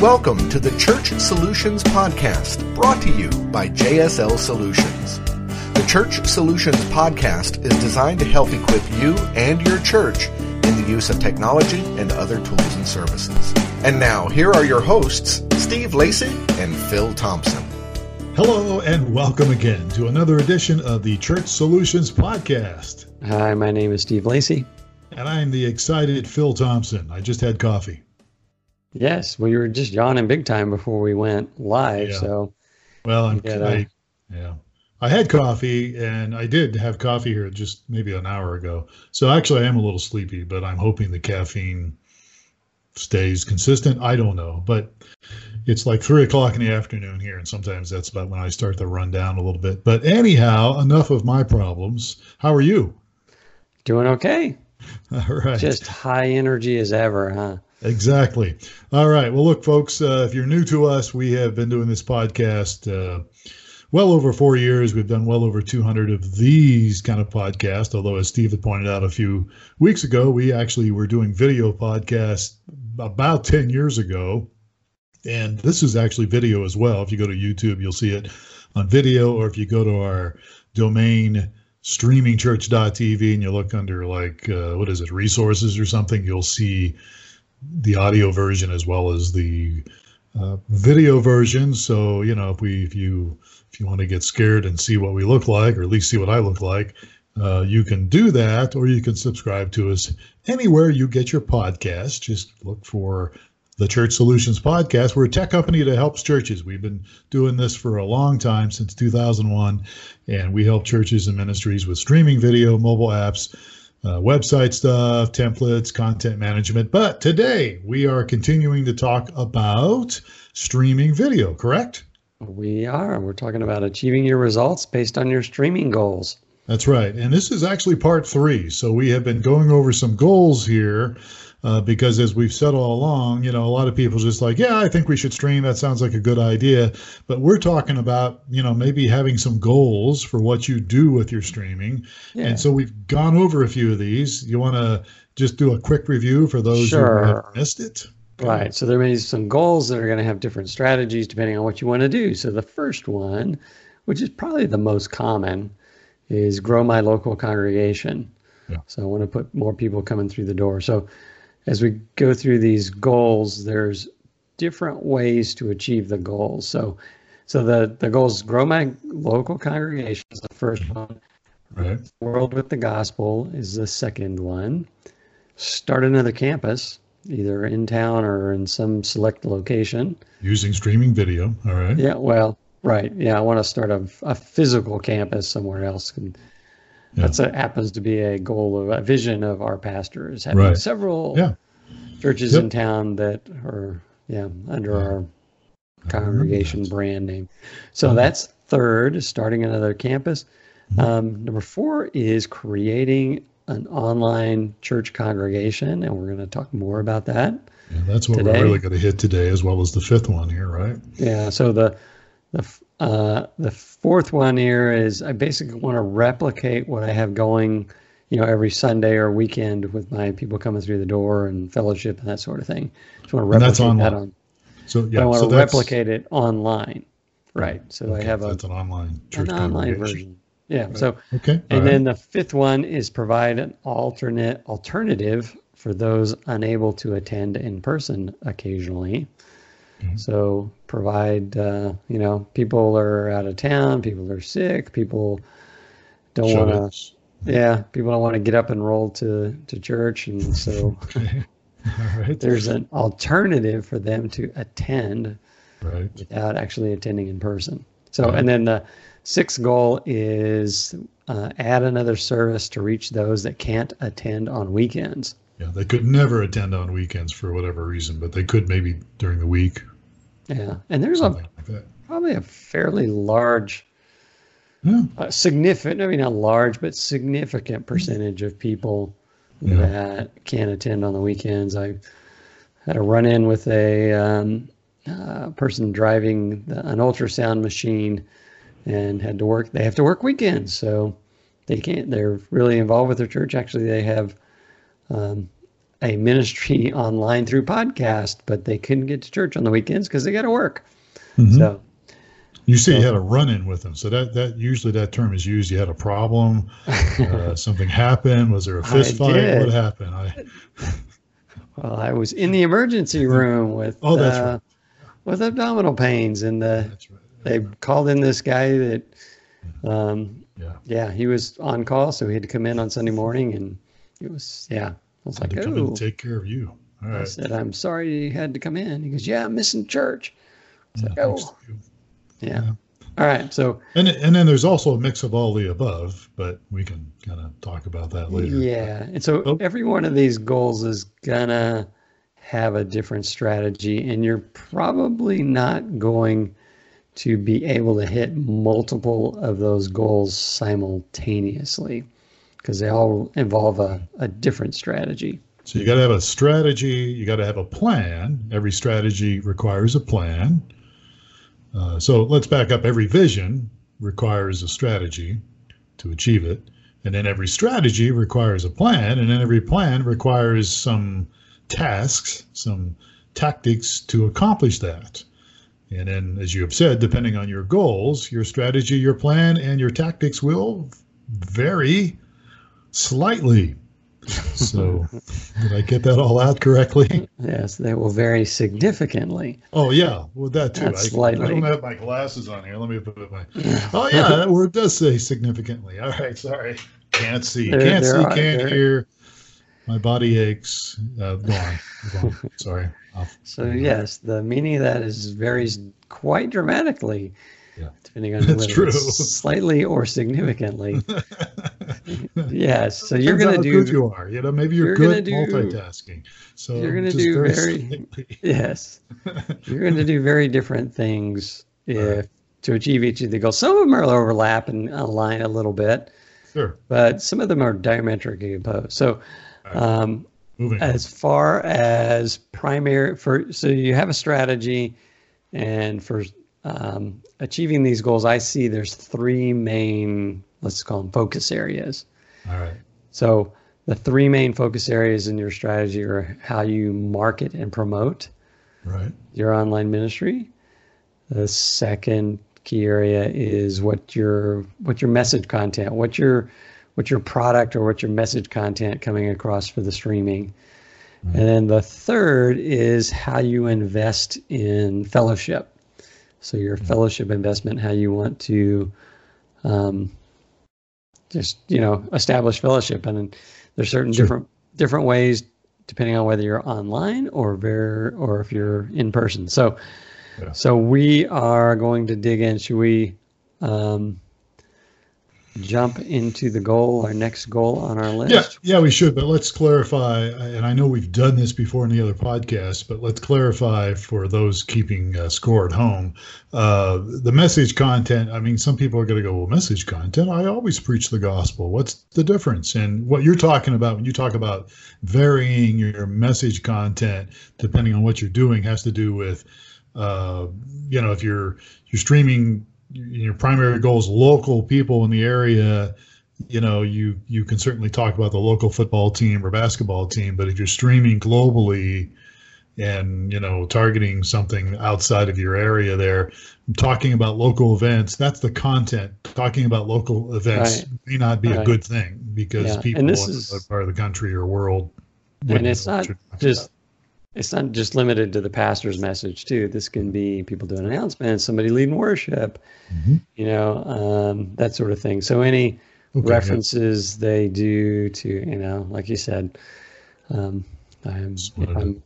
Welcome to the Church Solutions Podcast, brought to you by JSL Solutions. The Church Solutions Podcast is designed to help equip you and your church in the use of technology and other tools and services. And now, here are your hosts, Steve Lacy and Phil Thompson. Hello, and welcome again to another edition of the Church Solutions Podcast. Hi, my name is Steve Lacy. And I'm the excited Phil Thompson. I just had coffee. Yes, well, you were just yawning big time before we went live. Yeah. So, Well, I'm, I, yeah. I had coffee, and I did have coffee here just maybe an hour ago. So actually, I am a little sleepy, but I'm hoping the caffeine stays consistent. I don't know, but it's like three o'clock in the afternoon here, and sometimes that's about when I start to run down a little bit. But anyhow, enough of my problems. How are you? doing okay. All right. Just high energy as ever, huh? Exactly. All right. Well, look, folks, uh, if you're new to us, we have been doing this podcast uh, well over four years. We've done well over 200 of these kind of podcasts. Although, as Steve had pointed out a few weeks ago, we actually were doing video podcasts about 10 years ago. And this is actually video as well. If you go to YouTube, you'll see it on video, or if you go to our domain streamingchurch.tv and you look under like uh, what is it resources or something you'll see the audio version as well as the uh, video version so you know if we if you if you want to get scared and see what we look like or at least see what i look like uh, you can do that or you can subscribe to us anywhere you get your podcast just look for the Church Solutions Podcast. We're a tech company that helps churches. We've been doing this for a long time, since 2001, and we help churches and ministries with streaming video, mobile apps, uh, website stuff, templates, content management. But today we are continuing to talk about streaming video, correct? We are. We're talking about achieving your results based on your streaming goals. That's right. And this is actually part three. So we have been going over some goals here. Uh, because as we've said all along, you know, a lot of people just like, yeah, I think we should stream. That sounds like a good idea. But we're talking about, you know, maybe having some goals for what you do with your streaming. Yeah. And so we've gone over a few of these. You want to just do a quick review for those who have missed it? Right. So there may be some goals that are going to have different strategies depending on what you want to do. So the first one, which is probably the most common, is grow my local congregation. Yeah. So I want to put more people coming through the door. So as we go through these goals, there's different ways to achieve the goals. So so the the goals grow my local congregation is the first one. Right. World with the Gospel is the second one. Start another campus, either in town or in some select location. Using streaming video. All right. Yeah, well, right. Yeah, I want to start a, a physical campus somewhere else. And Yeah. that's a, happens to be a goal of a vision of our pastors having Right. several Yeah. churches Yep. in town that are yeah under our congregation brand name. So that's third, starting another campus. Mm-hmm. Um, number four is creating an online church congregation, and we're going to talk more about that. Yeah, that's what Today. we're really going to hit today, as well as the fifth one here, right? Yeah. So the the uh, the fourth one here is I basically want to replicate what I have going, you know, every Sunday or weekend with my people coming through the door and fellowship and that sort of thing. Just want to And that's replicate that on. So yeah, I want so to replicate it online. Right. So I okay, have a that's an online church an online version. Yeah. So Okay. And right. then the fifth one is provide an alternate alternative for those unable to attend in person occasionally. Mm-hmm. So provide, uh, you know, people are out of town, people are sick, people don't want to, yeah, people don't want to get up and roll to, to church. And so Okay. Right. there's an alternative for them to attend Right. without actually attending in person. So, and then the sixth goal is uh, add another service to reach those that can't attend on weekends. Yeah, they could never attend on weekends for whatever reason, but they could maybe during the week, Yeah, and there's a like probably a fairly large, Yeah. uh, significant. I mean, not large, but significant percentage of people Yeah. that can't attend on the weekends. I had a run-in with a um, uh, person driving the, an ultrasound machine and had to work. They have to work weekends, so they can't. They're really involved with their church. Actually, they have um, a ministry online through podcast, but they couldn't get to church on the weekends because they got to work. Mhm. So You say you had a run-in with them, so that that usually that term is used. You had a problem, uh, something happened. Was there a fist fight? did. What happened? I, well, I was in the emergency room with Oh, that's uh, right. with abdominal pains, and the, that's right. they called in this guy that, um, Yeah, yeah, he was on call, so he had to come in on Sunday morning, and it was yeah. I was like, to come oh. and take care of you. All I right. said, I'm sorry you had to come in. He goes, Yeah, I'm missing church. It's Yeah, like, oh, yeah. Yeah. All right. So, And and then there's also a mix of all the above, but we can kind of talk about that later. yeah. And so Oh. every one of these goals is gonna have a different strategy, and you're probably not going to be able to hit multiple of those goals simultaneously because they all involve a, a different strategy. So you got to have a strategy. You got to have a plan. Every strategy requires a plan. Uh, so let's back up. Every vision requires a strategy to achieve it, and then every strategy requires a plan, and then every plan requires some tasks, some tactics to accomplish that. And then, as you have said, depending on your goals, your strategy, your plan, and your tactics will vary slightly. So, did I get that all out correctly? Yes, they will vary significantly. Oh yeah, well that too. I, I don't have my glasses on here. Let me put my. Oh yeah, that word does say significantly. All right, sorry. Can't see. There- can't there see. are- can't there- hear. My body aches. Uh, go on. Sorry. I'll- So yes, the meaning of that is varies quite dramatically, Yeah. depending on That's whether slightly or significantly. yes, so you're going to good do you are. You know, maybe you're, you're good gonna do- multitasking. So you're gonna do very slightly. yes, you're going to do very different things if Right. to achieve each of the goals. Some of them are overlap and align a little bit, Sure. but some of them are diametrically opposed. So. Right. Um, as far as primary for so you have a strategy and for um, achieving these goals i see there's three main let's call them focus areas. All right. so the three main focus areas in your strategy are how you market and promote Right. your online ministry. The second key area is what your what your message content what your what your product or what your message content coming across for the streaming. And then the third is how you invest in fellowship so your fellowship investment how you want to um, just you know establish fellowship and there's certain Sure. different different ways depending on whether you're online or ver- or if you're in person so Yeah. so we are going to dig in should we um, jump into the goal our next goal on our list Yeah, yeah, we should, but let's clarify. And I know we've done this before in the other podcast, but let's clarify for those keeping uh, score at home. Uh, the message content. I mean, some people are going to go, "Well, message content. I always preach the gospel. What's the difference?" And what you're talking about when you talk about varying your message content depending on what you're doing has to do with, uh, you know, if you're you're streaming your primary goal is local people in the area you know you you can certainly talk about the local football team or basketball team but if you're streaming globally and you know targeting something outside of your area there talking about local events that's the content talking about local events Right. may not be a good thing because Yeah, people in is- part of the country or world and it's not just about. It's not just limited to the pastor's message too this can be people doing announcements somebody leading worship Mhm. you know um, that sort of thing so any Okay, yeah. references they do to you know like you said um, I'm, if I'm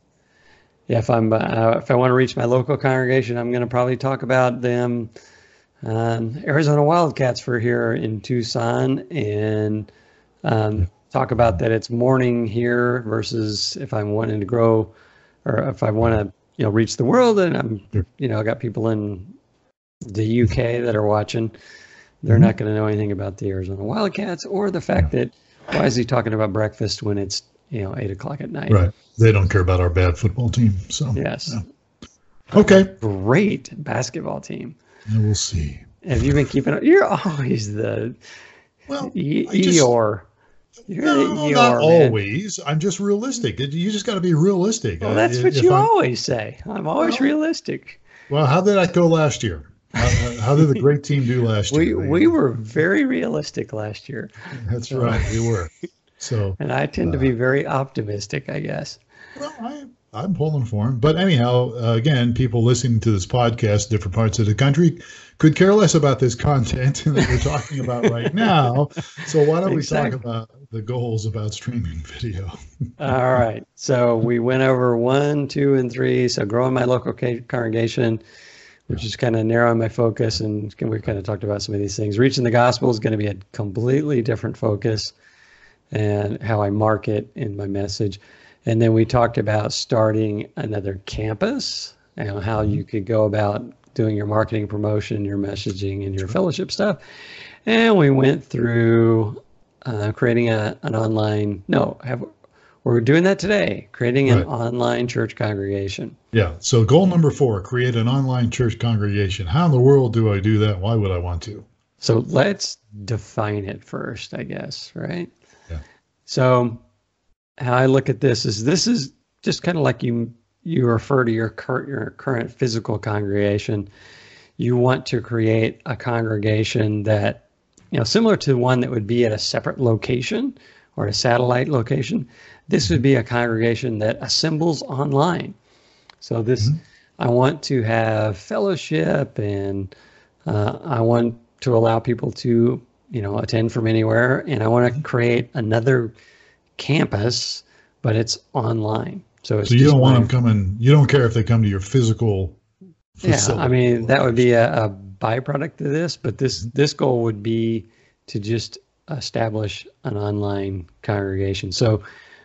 yeah if I'm uh, if I want to reach my local congregation I'm going to probably talk about them um, Arizona Wildcats for here in Tucson and um, talk about that it's morning here versus if I'm wanting to grow or if I want to you know reach the world and I'm you know I got people in the UK that are watching they're Mhm. not going to know anything about the Arizona Wildcats or the fact that why is he talking about breakfast when it's you know eight o'clock at night? Right. They don't care about our bad football team so yes. Yeah. okay. Great basketball team. We'll see. Have you been keeping up? You're always the well E- I just- You're, No, you not are, man. always. I'm just realistic. You just got to be realistic. Well, Uh, that's what you I'm- always say. I'm always Well, realistic. Well, how did I go last year? How, how did the great team do last We year? we were very realistic last year, That's right. We were. So, and I tend to Uh. be very optimistic, I guess. well, I, I'm pulling for him. But anyhow, uh, again, people listening to this podcast, different parts of the country, could care less about this content that we're talking about right now. So why don't we talk about the goals about streaming video? All right. So we went over one, two, and three. So growing my local ca- congregation, which is kind of narrowing my focus, and we kind of talked about some of these things. Reaching the gospel is going to be a completely different focus, and how I market in my message. And then we talked about starting another campus and how mm-hmm. you could go about doing your marketing promotion, your messaging, and your fellowship stuff. And we went through uh, creating a, an online, no, have, we're doing that today, creating an Right. online church congregation. Yeah. So goal number four: create an online church congregation. How in the world do I do that? Why would I want to? So let's define it first, I guess, right? Yeah. So how I look at this is this is just kind of like you you refer to your current your current physical congregation. You want to create a congregation that you know similar to one that would be at a separate location or a satellite location. This would be a congregation that assembles online. So this I want to have fellowship and uh, I want to allow people to, you know, attend from anywhere, and I want to create another campus, but it's online. So it's So you don't want them coming. You don't care if they come to your physical. Yeah, I mean that would be a, a byproduct of this, but this this goal would be to just establish an online congregation. So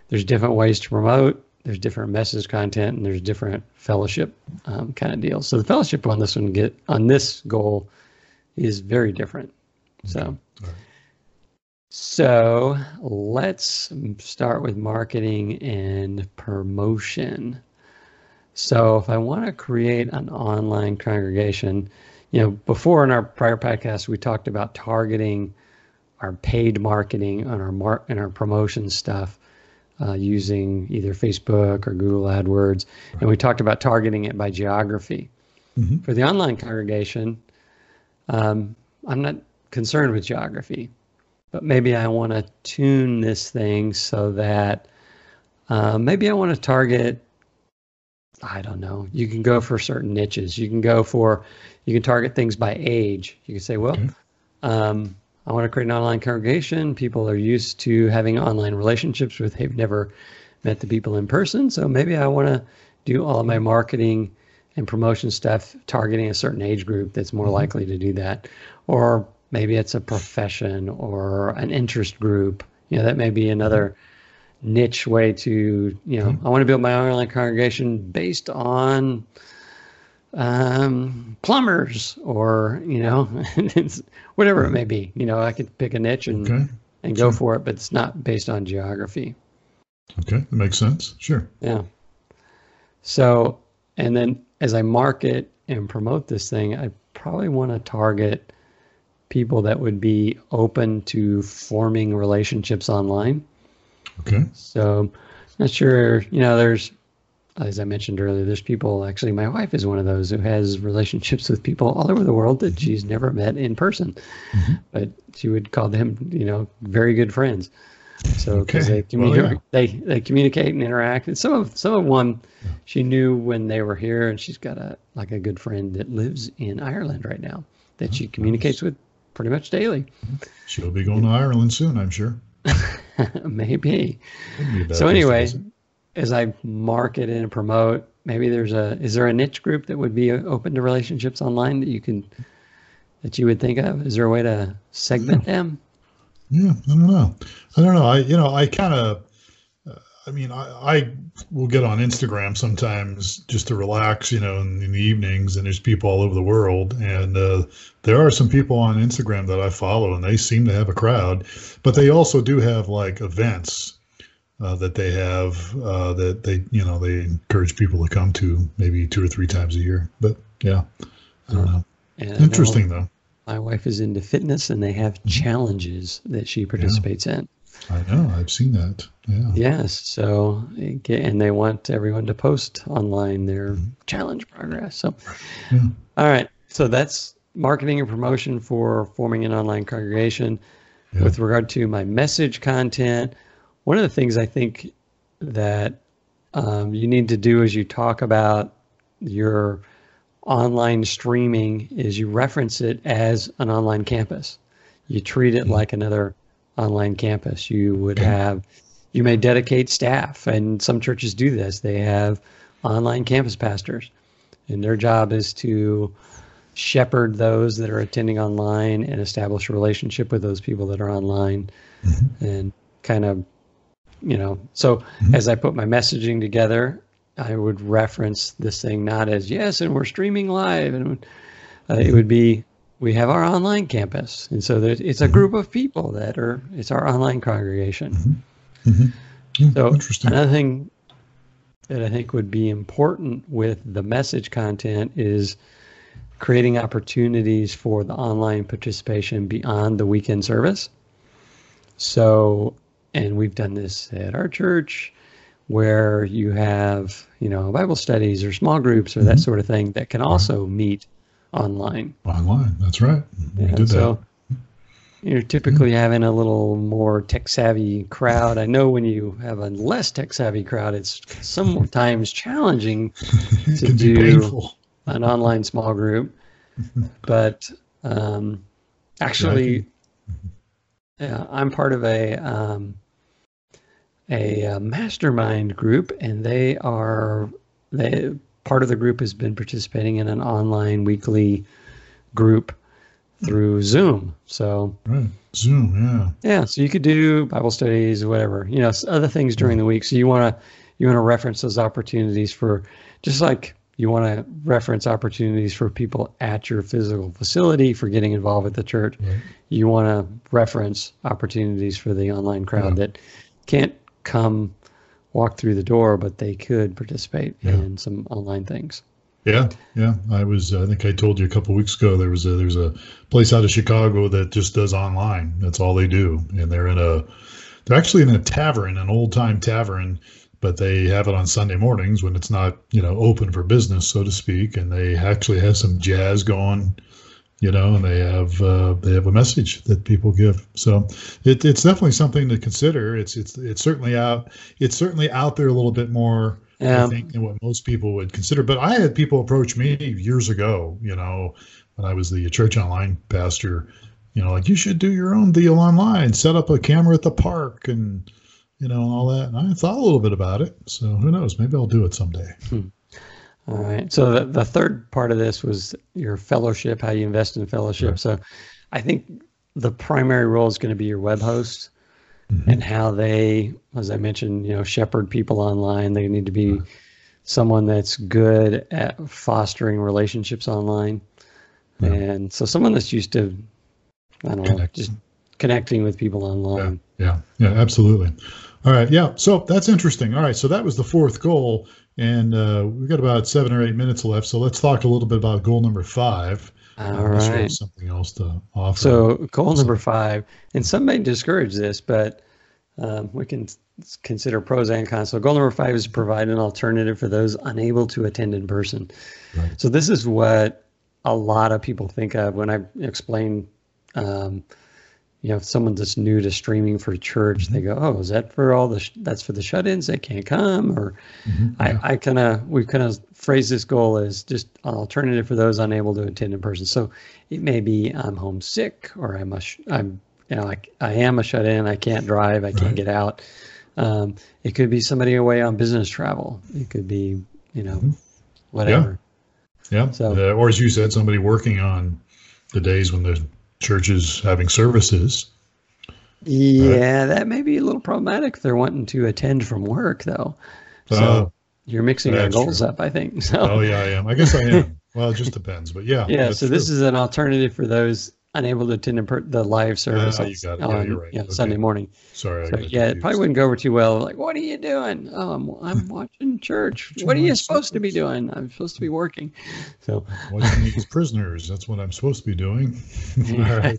there's different ways to promote. There's different message content, and there's different fellowship um, kind of deals. So the fellowship on this one get on this goal is very different. So. Right. So let's start with marketing and promotion. So if I want to create an online congregation, you know, before in our prior podcast we talked about targeting our paid marketing on our mar- and our promotion stuff uh, using either Facebook or Google AdWords, and we talked about targeting it by geography. Mhm. For the online congregation, um, I'm not concerned with geography, but maybe I want to tune this thing so that uh, maybe I want to target. I don't know. You can go for certain niches. You can go for, you can target things by age. You can say, well, Okay. um, I want to create an online congregation. People are used to having online relationships with, they've never met the people in person. So maybe I want to do all of my marketing and promotion stuff targeting a certain age group that's more mm-hmm. likely to do that. Or maybe it's a profession or an interest group. You know, that may be another mm-hmm. niche way to, you know, I want to build my online congregation based on um, plumbers or, you know, whatever it may be. You know, I could pick a niche and, Okay. and go for it, but it's not based on geography. Okay. That makes sense. Sure. Yeah. So, and then as I market and promote this thing, I probably want to target people that would be open to forming relationships online. Okay. So, not sure, you know, there's, as I mentioned earlier, there's people, actually, my wife is one of those who has relationships with people all over the world that she's never met in person, mm-hmm. but she would call them, you know, very good friends. So, because Okay. they, Well, communicate, yeah. they, they communicate and interact. And some of, some of one she knew when they were here, and she's got a, like a good friend that lives in Ireland right now that she oh, communicates with pretty much daily. She'll be going to Ireland soon, I'm sure. Maybe. Wouldn't be a bad So anyway. As I market and promote, maybe there's a is there a niche group that would be open to relationships online that you can that you would think of? Is there a way to segment them? Yeah, I don't know. I don't know. I you know I kind of. I mean, I, I will get on Instagram sometimes just to relax, you know, in, in the evenings, and there's people all over the world, and uh, there are some people on Instagram that I follow, and they seem to have a crowd, but they also do have like events uh, that they have uh, that they, you know, they encourage people to come to maybe two or three times a year. But yeah, I don't know. And I know Interesting though. My wife is into fitness, and they have challenges that she participates in. I know. I've seen that. Yeah. Yes. So, and they want everyone to post online their mm-hmm. challenge progress. So, yeah. all right. So that's marketing and promotion for forming an online congregation. Yeah. With regard to my message content, one of the things I think that um, you need to do as you talk about your online streaming is you reference it as an online campus. You treat it mm-hmm. like another online campus. You would have, you may dedicate staff, and some churches do this. They have online campus pastors, and their job is to shepherd those that are attending online and establish a relationship with those people that are online mm-hmm. and kind of you know so mm-hmm. as i put my messaging together i would reference this thing not as yes and we're streaming live and uh, it would be we have our online campus and so it's a mm-hmm. group of people that are it's our online congregation mm-hmm. Mm-hmm. Yeah, so another thing that i think would be important with the message content is creating opportunities for the online participation beyond the weekend service. So, and we've done this at our church where you have, you know, Bible studies or small groups or mm-hmm. that sort of thing that can also right. meet online. Online, that's right. We yeah, did so that. You're typically yeah. having a little more tech savvy crowd. I know when you have a less tech savvy crowd, it's sometimes challenging to do painful an online small group, but um, actually, yeah, I'm part of a um, a, a uh, mastermind group, and they are they part of the group has been participating in an online weekly group through Zoom. So right. Zoom, yeah, yeah. So you could do Bible studies, whatever, you know, other things during the week. So you want to you want to reference those opportunities for just like you want to reference opportunities for people at your physical facility for getting involved with the church. You want to reference opportunities for the online crowd yeah. that can't come walk through the door, but they could participate yeah. in some online things. Yeah, yeah. I was. I think I told you a couple weeks ago. There was a there's a place out of Chicago that just does online. That's all they do, and they're in a. They're actually in a tavern, an old time tavern but they have it on Sunday mornings when it's not, you know, open for business, so to speak, and they actually have some jazz going, you know, and they have uh, they have a message that people give. So it, it's definitely something to consider. It's it's it's certainly out it's certainly out there a little bit more. Yeah. I think than what most people would consider. But I had people approach me years ago, you know, when I was the church online pastor, you know, like you should do your own deal online, set up a camera at the park and you know, and all that. And I thought a little bit about it. So who knows? Maybe I'll do it someday. Hmm. All right. So the, the third part of this was your fellowship, how you invest in fellowship. Right. So I think the primary role is going to be your web host mm-hmm. and how they, as I mentioned, you know, shepherd people online. They need to be someone that's good at fostering relationships online. Yeah. And so someone that's used to, I don't Connect. know, just connecting with people online. Yeah. Yeah. yeah absolutely. All right. Yeah. So that's interesting. All right. So that was the fourth goal. And uh, we've got about seven or eight minutes left. So let's talk a little bit about goal number five. All right. Something else to offer. So goal number five, and some may discourage this, but um, we can consider pros and cons. So goal number five is provide an alternative for those unable to attend in person. Right. So this is what a lot of people think of when I explain um, you know, if someone that's new to streaming for church, they go, "Oh, is that for all the? Sh- that's for the shut-ins that can't come?" Or mm-hmm. I, I kind of we kind of phrase this goal as just an alternative for those unable to attend in person. So it may be I'm homesick, or I'm a sh- I'm you know like I am a shut-in. I can't drive. I can't right. get out. Um, it could be somebody away on business travel. It could be you know mm-hmm. whatever. Yeah. yeah. So uh, or as you said, somebody working on the days when the churches having services. Yeah, right? that may be a little problematic if they're wanting to attend from work, though. So uh, you're mixing our goals true. up, I think. So. Oh yeah, I am. I guess I am. well, it just depends, but yeah. Yeah. So true. this is an alternative for those unable to attend per- the live service Ah, on, you. Yeah, right. know, Okay. Sunday morning. Sorry. So yeah, it probably wouldn't go over too well. Like, what are you doing? Oh, I'm, I'm watching church. What are you supposed to be doing? I'm supposed to be working. So Watching these prisoners. That's what I'm supposed to be doing.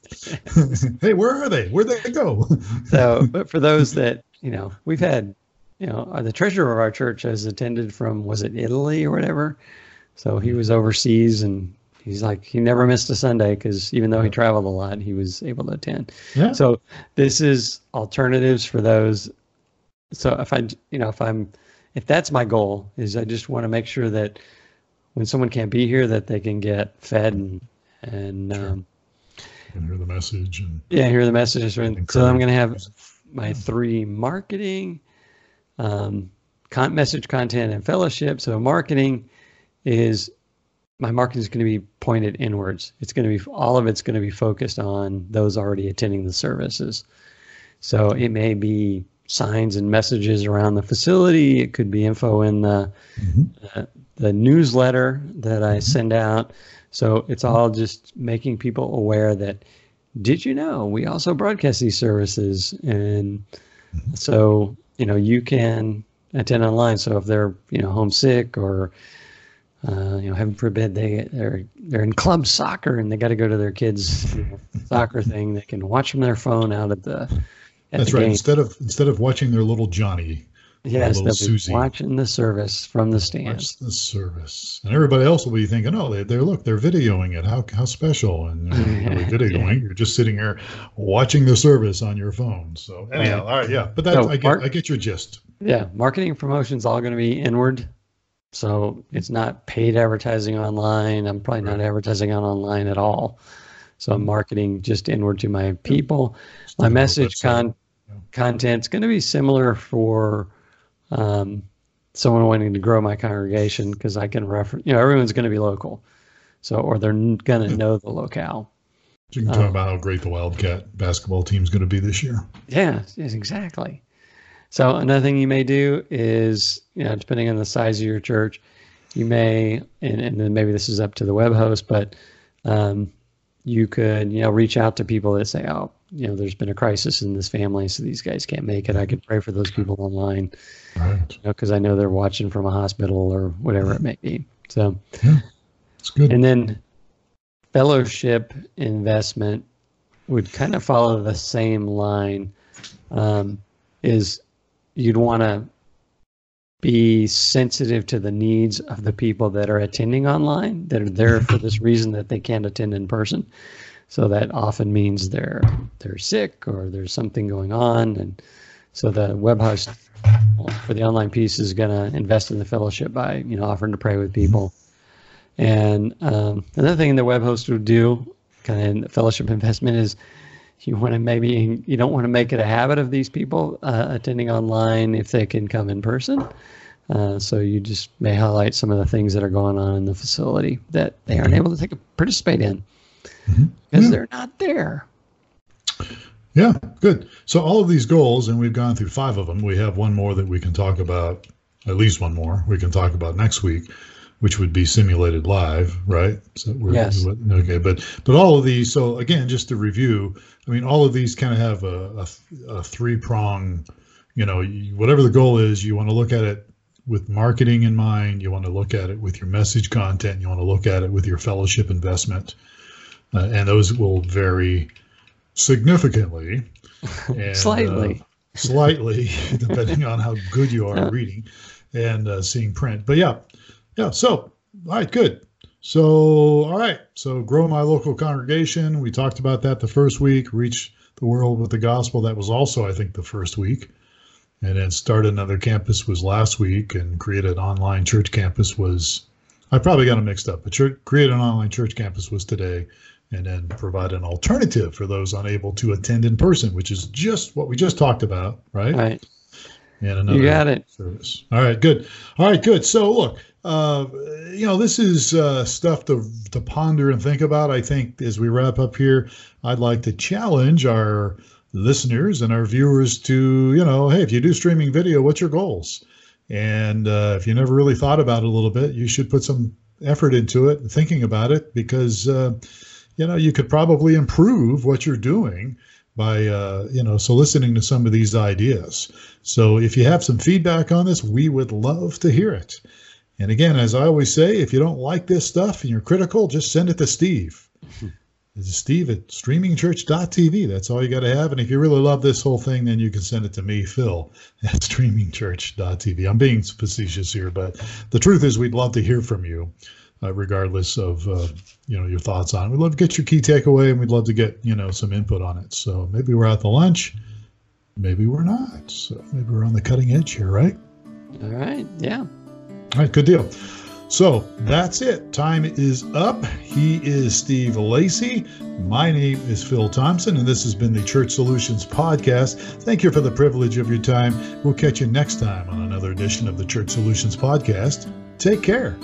Hey, where are they? Where'd they go? so but for those that you know we've had you know uh, the treasurer of our church has attended from was it italy or whatever so he was overseas and he's like he never missed a sunday because even though he traveled a lot he was able to attend yeah. so this is alternatives for those so if i you know if i'm if that's my goal is i just want to make sure that when someone can't be here that they can get fed and and Sure. um, And hear the message and yeah, hear the messages. And So I'm going to have my three marketing, um, con- message content, and fellowship. So marketing is my marketing is going to be pointed inwards. It's going to be all of it's going to be focused on those already attending the services. So it may be signs and messages around the facility. It could be info in the Mhm. uh, the newsletter that I send out. So it's all just making people aware that did you know we also broadcast these services and so you know you can attend online so if they're you know homesick or uh, you know heaven forbid they they're they're in club soccer and they got to go to their kids you know, soccer thing they can watch from their phone out at the at That's the right. game. Instead of instead of watching their little Johnny, yes little Susie. watching the service from the stands. watch the service, and everybody else will be thinking, "Oh, they, they're look, they're videoing it. How how special!" And you're really videoing, you're just sitting here watching the service on your phone. So anyhow, all right, yeah. But that So, I get Mark- I get your gist. Yeah, marketing and promotion's all going to be inward. So it's not paid advertising online. I'm probably not advertising on online at all. So I'm marketing just inward to my people. Just My message con- Yeah. content's going to be similar for um, someone wanting to grow my congregation because I can reference, you know, everyone's going to be local. So, or they're going to know the locale. So you can talk Um, about how great the Wildcat basketball team is going to be this year. Yeah, yes, exactly. So another thing you may do is, you know, depending on the size of your church, you may, and, and then maybe this is up to the web host, but um, you could, you know, reach out to people that say, oh, you know, there's been a crisis in this family, so these guys can't make it. I could pray for those people online, Right. you know, because I know they're watching from a hospital or whatever it may be. So, It's good. and then fellowship investment would kind of follow the same line. Um, is you'd want to be sensitive to the needs of the people that are attending online that are there for this reason that they can't attend in person. So that often means they're they're sick or there's something going on, and so the web host for the online piece is going to invest in the fellowship by you know offering to pray with people. And um, another thing the web host would do, kind of in the fellowship investment, is you want to maybe you don't want to make it a habit of these people uh, attending online if they can come in person. Uh, so you just may highlight some of the things that are going on in the facility that they aren't able to take a, participate in Mhm. because Yeah. they're not there. Yeah, good. So all of these goals, and we've gone through five of them. We have one more that we can talk about, at least one more we can talk about next week, which would be simulated live, right? So we're, Yes. Okay, but but all of these. So again, just to review, I mean, all of these kind of have a, a, a three prong. You know, whatever the goal is, you want to look at it with marketing in mind. You want to look at it with your message content. You want to look at it with your fellowship investment, uh, and those will vary significantly. And, Slightly. uh, slightly, depending on how good you are at reading and uh, seeing print. But yeah, yeah. So, all right, good. So, all right. So, grow my local congregation. We talked about that the first week. Reach the world with the gospel. That was also, I think, the first week. And then start another campus was last week, and create an online church campus was. I probably got them mixed up. But church, create an online church campus was today, and then provide an alternative for those unable to attend in person, which is just what we just talked about, right? Right, And another you got it. service. All right, good. All right, good. So look, uh, you know, this is uh, stuff to to ponder and think about. I think as we wrap up here, I'd like to challenge our listeners and our viewers to, you know, hey, if you do streaming video, what's your goals? And uh, if you never really thought about it a little bit, you should put some effort into it thinking about it because. Uh, you know, you could probably improve what you're doing by uh, you know soliciting to some of these ideas. So if you have some feedback on this, we would love to hear it. And again, as I always say, if you don't like this stuff and you're critical, just send it to Steve. This is Steve at streamingchurch.tv. That's all you got to have. And if you really love this whole thing, then you can send it to me, Phil, at streamingchurch.tv. I'm being facetious here, but the truth is we'd love to hear from you uh, regardless of uh, you know your thoughts on it. We'd love to get your key takeaway, and we'd love to get you know some input on it. So maybe we're at the lunch, maybe we're not. So maybe we're on the cutting edge here, right? All right. Yeah. All right. Good deal. So that's it. Time is up. He is Steve Lacy. My name is Phil Thompson, and this has been the Church Solutions Podcast. Thank you for the privilege of your time. We'll catch you next time on another edition of the Church Solutions Podcast. Take care.